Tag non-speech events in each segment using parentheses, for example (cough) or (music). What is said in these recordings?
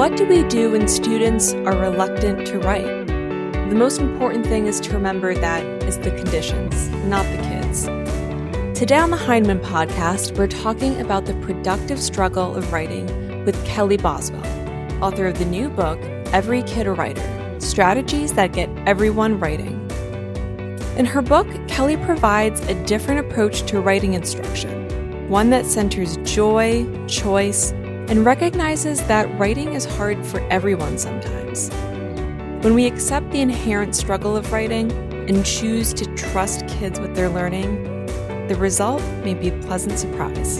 What do we do when students are reluctant to write? The most important thing is to remember that is the conditions, not the kids. Today on the Heinemann podcast, we're talking about the productive struggle of writing with Kelly Boswell, author of the new book, Every Kid a Writer Strategies That Get Everyone Writing. In her book, Kelly provides a different approach to writing instruction, one that centers joy, choice, and recognizes that writing is hard for everyone sometimes. When we accept the inherent struggle of writing and choose to trust kids with their learning, the result may be a pleasant surprise.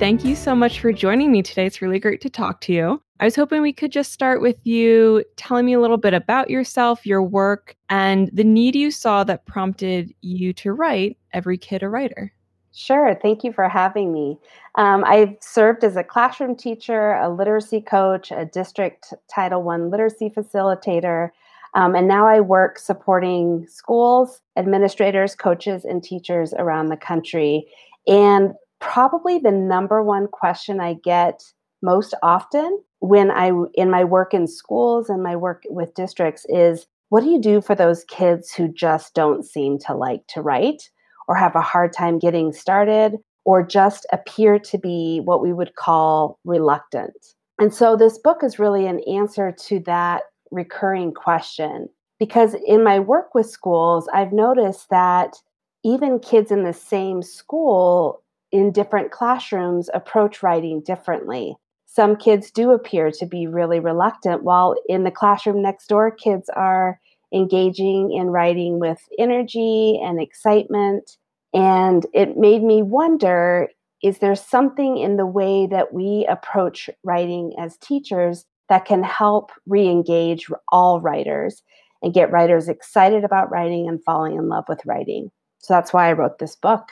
Thank you so much for joining me today. It's really great to talk to you. I was hoping we could just start with you telling me a little bit about yourself, your work, and the need you saw that prompted you to write Every Kid a Writer. Sure. Thank you for having me. Um, I've served as a classroom teacher, a literacy coach, a district Title I literacy facilitator, um, and now I work supporting schools, administrators, coaches, and teachers around the country. And probably the number one question I get most often when I in my work in schools and my work with districts is what do you do for those kids who just don't seem to like to write? Or have a hard time getting started or just appear to be what we would call reluctant. And so this book is really an answer to that recurring question. Because in my work with schools, I've noticed that even kids in the same school in different classrooms approach writing differently. Some kids do appear to be really reluctant, while in the classroom next door, kids are engaging in writing with energy and excitement. And it made me wonder is there something in the way that we approach writing as teachers that can help re engage all writers and get writers excited about writing and falling in love with writing? So that's why I wrote this book.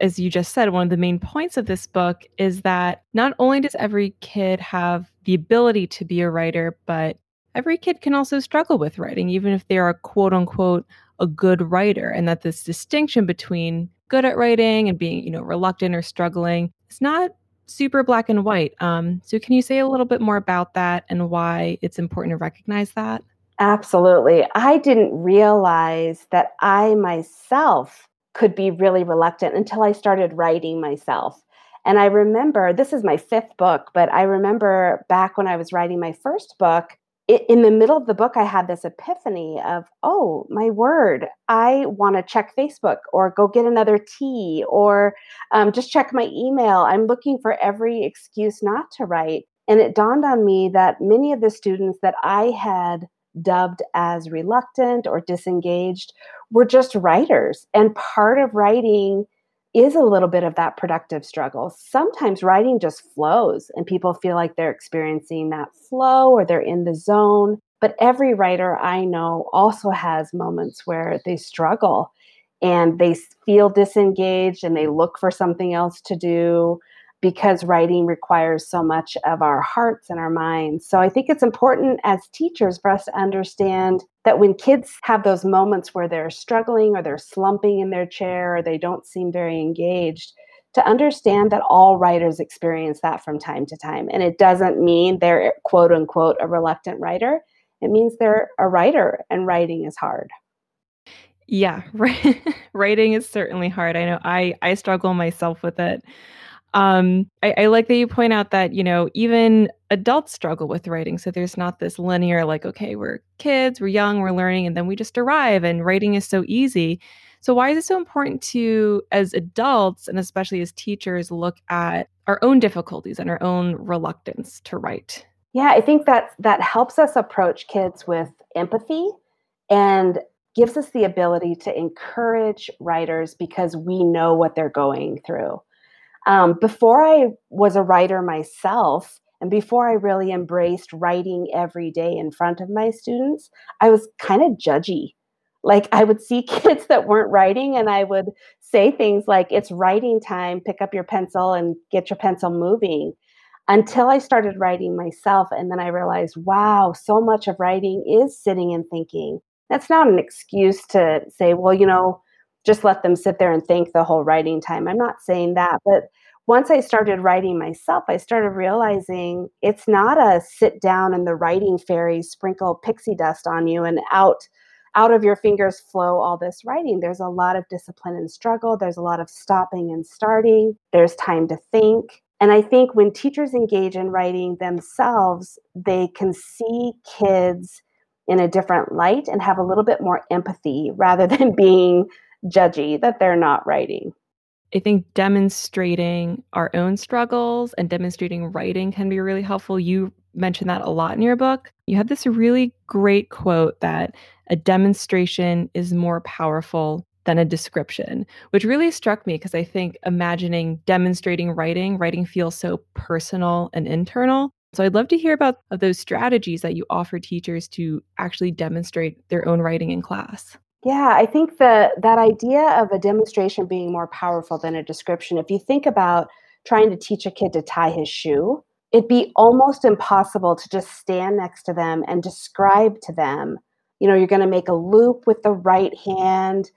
As you just said, one of the main points of this book is that not only does every kid have the ability to be a writer, but every kid can also struggle with writing, even if they are quote unquote a good writer, and that this distinction between good at writing and being, you know, reluctant or struggling is not super black and white. Um, so, can you say a little bit more about that and why it's important to recognize that? Absolutely. I didn't realize that I myself could be really reluctant until I started writing myself. And I remember this is my fifth book, but I remember back when I was writing my first book, in the middle of the book, I had this epiphany of, oh, my word, I want to check Facebook or go get another tea or um, just check my email. I'm looking for every excuse not to write. And it dawned on me that many of the students that I had dubbed as reluctant or disengaged were just writers. And part of writing is a little bit of that productive struggle. Sometimes writing just flows and people feel like they're experiencing that flow or they're in the zone. But every writer I know also has moments where they struggle and they feel disengaged and they look for something else to do because writing requires so much of our hearts and our minds. So I think it's important as teachers for us to understand that when kids have those moments where they're struggling or they're slumping in their chair or they don't seem very engaged, to understand that all writers experience that from time to time. And it doesn't mean they're quote unquote a reluctant writer, it means they're a writer and writing is hard. Yeah, (laughs) writing is certainly hard. I know I I struggle myself with it. Um, I, I like that you point out that, you know, even adults struggle with writing. So there's not this linear, like, okay, we're kids, we're young, we're learning, and then we just arrive and writing is so easy. So why is it so important to, as adults and especially as teachers, look at our own difficulties and our own reluctance to write? Yeah, I think that that helps us approach kids with empathy and gives us the ability to encourage writers because we know what they're going through. Um, before I was a writer myself, and before I really embraced writing every day in front of my students, I was kind of judgy. Like I would see (laughs) kids that weren't writing, and I would say things like, It's writing time, pick up your pencil and get your pencil moving. Until I started writing myself. And then I realized, wow, so much of writing is sitting and thinking. That's not an excuse to say, well, you know, just let them sit there and think the whole writing time. I'm not saying that, but once I started writing myself, I started realizing it's not a sit down and the writing fairy sprinkle pixie dust on you and out out of your fingers flow all this writing. There's a lot of discipline and struggle. There's a lot of stopping and starting. There's time to think. And I think when teachers engage in writing themselves, they can see kids in a different light and have a little bit more empathy rather (laughs) than being judgy that they're not writing. I think demonstrating our own struggles and demonstrating writing can be really helpful. You mentioned that a lot in your book. You had this really great quote that a demonstration is more powerful than a description, which really struck me because I think imagining demonstrating writing, writing feels so personal and internal. So I'd love to hear about those strategies that you offer teachers to actually demonstrate their own writing in class. Yeah, I think the that idea of a demonstration being more powerful than a description. If you think about trying to teach a kid to tie his shoe, it'd be almost impossible to just stand next to them and describe to them, you know, you're going to make a loop with the right hand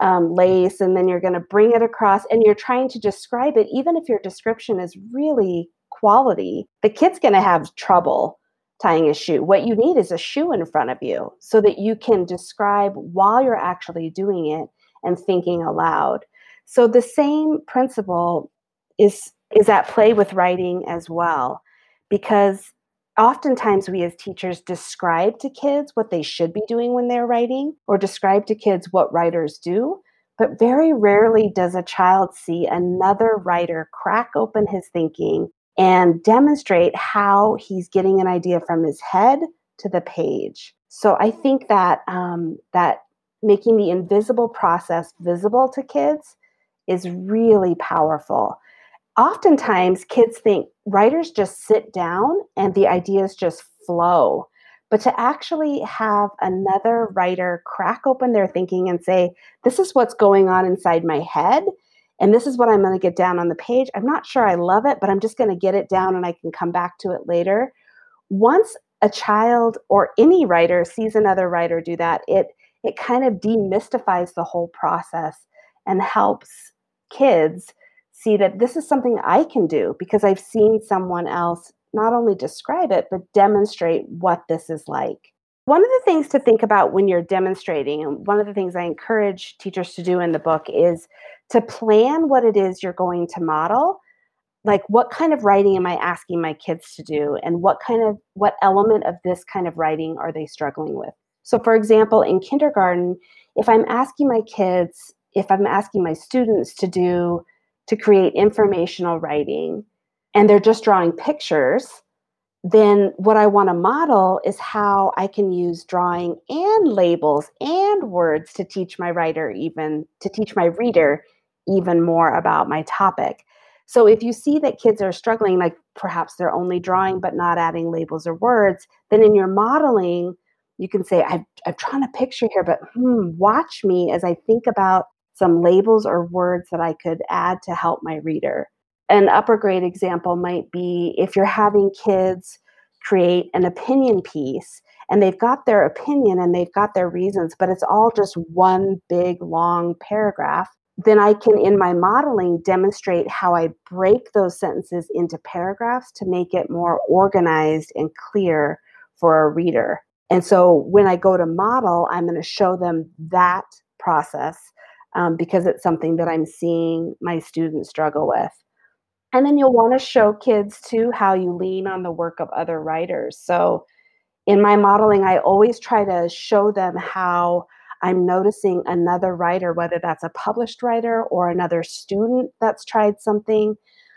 um, lace and then you're going to bring it across and you're trying to describe it even if your description is really quality the kid's going to have trouble tying a shoe. What you need is a shoe in front of you so that you can describe while you're actually doing it and thinking aloud. So the same principle is is at play with writing as well because oftentimes we as teachers describe to kids what they should be doing when they're writing or describe to kids what writers do but very rarely does a child see another writer crack open his thinking and demonstrate how he's getting an idea from his head to the page. So I think that um, that making the invisible process visible to kids is really powerful. Oftentimes, kids think writers just sit down and the ideas just flow. But to actually have another writer crack open their thinking and say, This is what's going on inside my head, and this is what I'm going to get down on the page. I'm not sure I love it, but I'm just going to get it down and I can come back to it later. Once a child or any writer sees another writer do that, it it kind of demystifies the whole process and helps kids see that this is something I can do because I've seen someone else not only describe it but demonstrate what this is like. One of the things to think about when you're demonstrating, and one of the things I encourage teachers to do in the book is to plan what it is you're going to model like what kind of writing am i asking my kids to do? And what kind of what element of this kind of writing are they struggling with? So for example in kindergarten if i'm asking my kids if i'm asking my students to do to create informational writing and they're just drawing pictures then what I want to model is how I can use drawing and labels and words to teach my writer, even to teach my reader even more about my topic. So if you see that kids are struggling, like perhaps they're only drawing but not adding labels or words, then in your modeling, you can say, i am trying to picture here, but hmm, watch me as I think about some labels or words that I could add to help my reader an upper grade example might be if you're having kids create an opinion piece and they've got their opinion and they've got their reasons, but it's all just one big long paragraph, then I can, in my modeling, demonstrate how I break those sentences into paragraphs to make it more organized and clear for a reader. And so when I go to model, I'm going to show them that process um, because it's something that I'm seeing my students struggle with. And then you'll want to show kids too how you lean on the work of other writers. So in my modeling, I always try to show them how I'm noticing another writer, whether that's a published writer or another student that's tried something.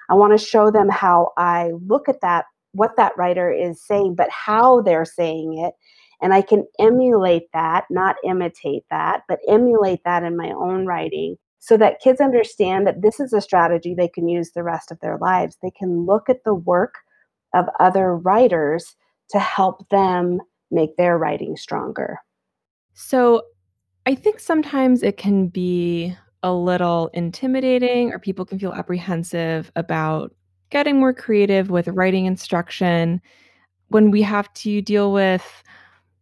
I want to show them how I look at that, what that writer is saying, but how they're saying it. And I can emulate that, not imitate that, but emulate that in my own writing so that kids understand that this is a strategy they can use the rest of their lives. They can look at the work of other writers to help them make their writing stronger. So, I think sometimes it can be a little intimidating, or people can feel apprehensive about getting more creative with writing instruction when we have to deal with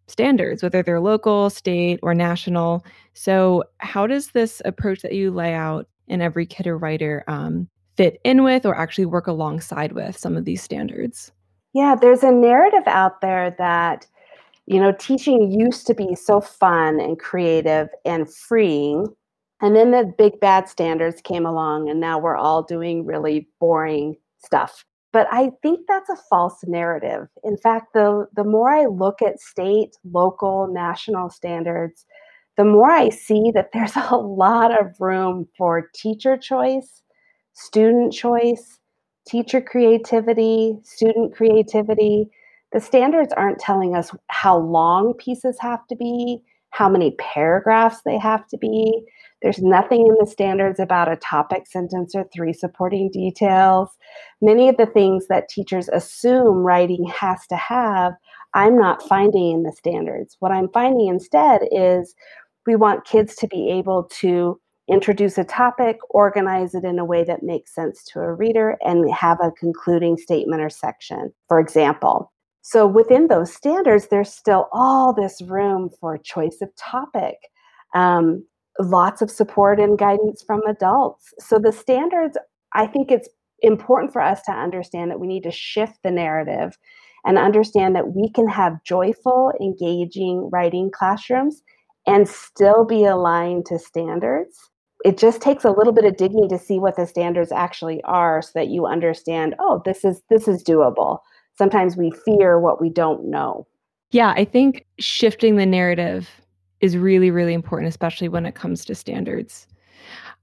standards, whether they're local, state, or national. So, how does this approach that you lay out in Every Kid a Writer um, fit in with or actually work alongside with some of these standards? Yeah, there's a narrative out there that, you know, teaching used to be so fun and creative and freeing. And then the big bad standards came along, and now we're all doing really boring stuff. But I think that's a false narrative. In fact, the, the more I look at state, local, national standards, the more I see that there's (laughs) a lot of room for teacher choice, student choice, teacher creativity, student creativity. The standards aren't telling us how long pieces have to be, how many paragraphs they have to be. There's nothing in the standards about a topic sentence or three supporting details. Many of the things that teachers assume writing has to have, I'm not finding in the standards. What I'm finding instead is we want kids to be able to introduce a topic, organize it in a way that makes sense to a reader, and have a concluding statement or section, for example. So within those standards, there's still all this room for choice of topic, um, lots of support and guidance from adults. So the standards, I think it's important for us to understand that we need to shift the narrative and understand that we can have joyful, engaging writing classrooms and still be aligned to standards. It just takes a little bit of digging to see what the standards actually are so that you understand, oh, this is this is doable. Sometimes we fear what we don't know. Yeah, I think shifting the narrative is really, really important, especially when it comes to standards.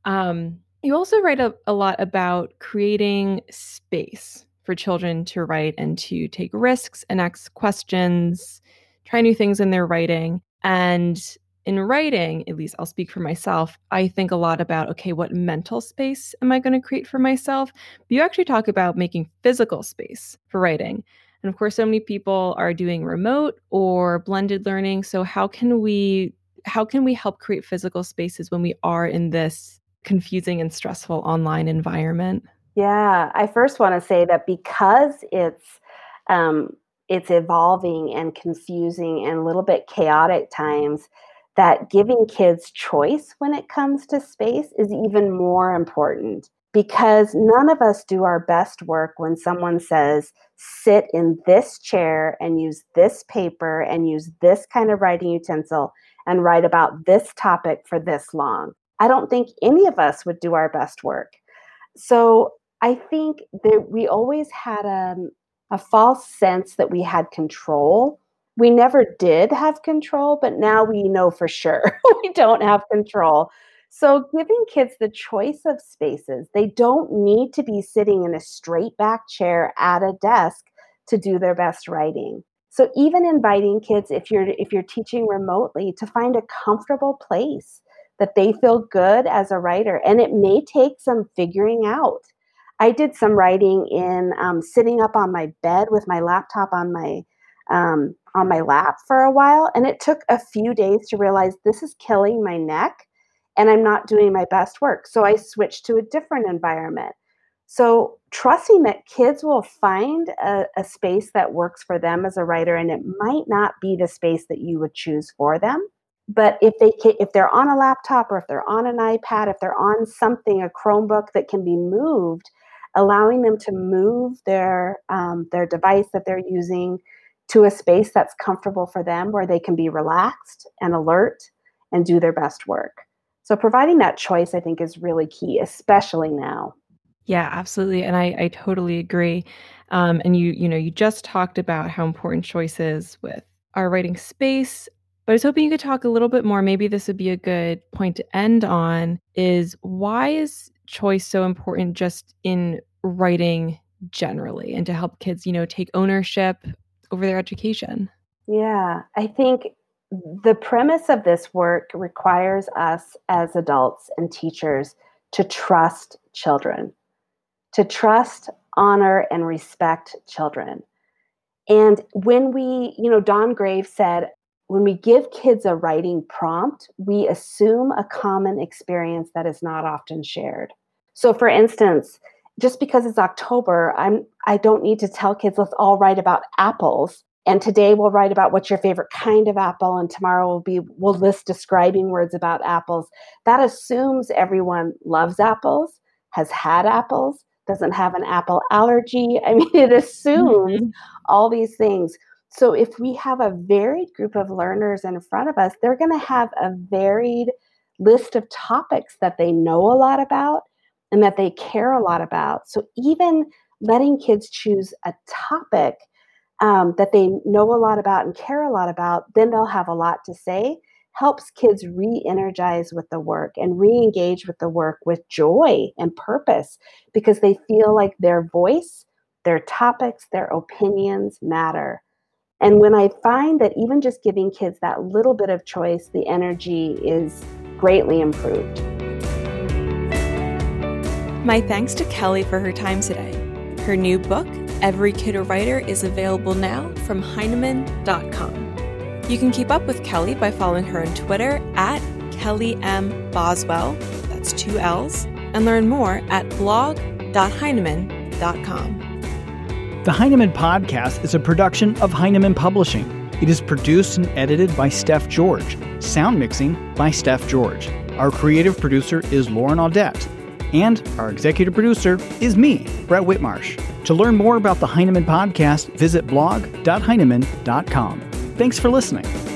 Um, you also write a, a lot about creating space for children to write and to take risks and ask questions, try new things in their writing. And in writing, at least I'll speak for myself, I think a lot about okay, what mental space am I going to create for myself? But you actually talk about making physical space for writing. And of course, so many people are doing remote or blended learning. So how can we how can we help create physical spaces when we are in this confusing and stressful online environment? Yeah, I first want to say that because it's um, it's evolving and confusing and a little bit chaotic times, that giving kids choice when it comes to space is even more important because none of us do our best work when someone says, sit in this chair and use this paper and use this kind of writing utensil and write about this topic for this long. I don't think any of us would do our best work. So I think that we always had a, um, a false sense that we had control we never did have control, but now we know for sure (laughs) we don't have control. So, giving kids the choice of spaces, they don't need to be sitting in a straight back chair at a desk to do their best writing. So, even inviting kids, if you're if you're teaching remotely, to find a comfortable place that they feel good as a writer, and it may take some figuring out. I did some writing in um, sitting up on my bed with my laptop on my um, on my lap for a while. And it took a few days to realize this is killing my neck and I'm not doing my best work. So I switched to a different environment. So trusting that kids will find a, a, space that works for them as a writer, and it might not be the space that you would choose for them. But if they can, if they're on a laptop or if they're on an iPad, if they're on something, a Chromebook that can be moved, allowing them to move their um, their device that they're using to a space that's comfortable for them where they can be relaxed and alert and do their best work. So providing that choice, I think, is really key, especially now. Yeah, absolutely, and I, I totally agree. Um, and you, you know, you just talked about how important choice is with our writing space. But I was hoping you could talk a little bit more. Maybe this would be a good point to end on. Is why is choice so important just in writing generally, and to help kids, you know, take ownership over their education. Yeah, I think the premise of this work requires us as adults and teachers to trust children, to trust, honor, and respect children. And when we, you know, Don Graves said, when we give kids a writing prompt, we assume a common experience that is not often shared. So, for instance, just because it's October, I'm I don't need to tell kids let's all write about apples. And today we'll write about what's your favorite kind of apple, and tomorrow will be we'll list describing words about apples. That assumes everyone loves apples. has had apples, doesn't have an apple allergy. (laughs) I mean, it assumes mm-hmm. all these things. So if we have a varied group of learners in front of us, they're going to have a varied list of topics that they know a lot about and that they care a lot about. So even letting kids choose a topic um, that they know a lot about and care a lot about, then they'll have a lot to say helps kids re energize with the work and re engage with the work with joy and purpose because they feel like their voice, their topics, their opinions matter. And when I find that even just giving kids that little bit of choice, the energy is greatly improved. My thanks to Kelly for her time today. Her new book, Every Kid a Writer, is available now from Heinemann.com. You can keep up with Kelly by following her on Twitter at Kelly M. Boswell, that's two L's, and learn more at blog.heinemann.com. The Heinemann Podcast is a production of Heinemann Publishing. It is produced and edited by Steph George, sound mixing by Steph George. Our creative producer is Lauren Audette, and our executive producer is me, Brett Whitmarsh. To learn more about the Heinemann Podcast, visit blog.heinemann.com. Thanks for listening.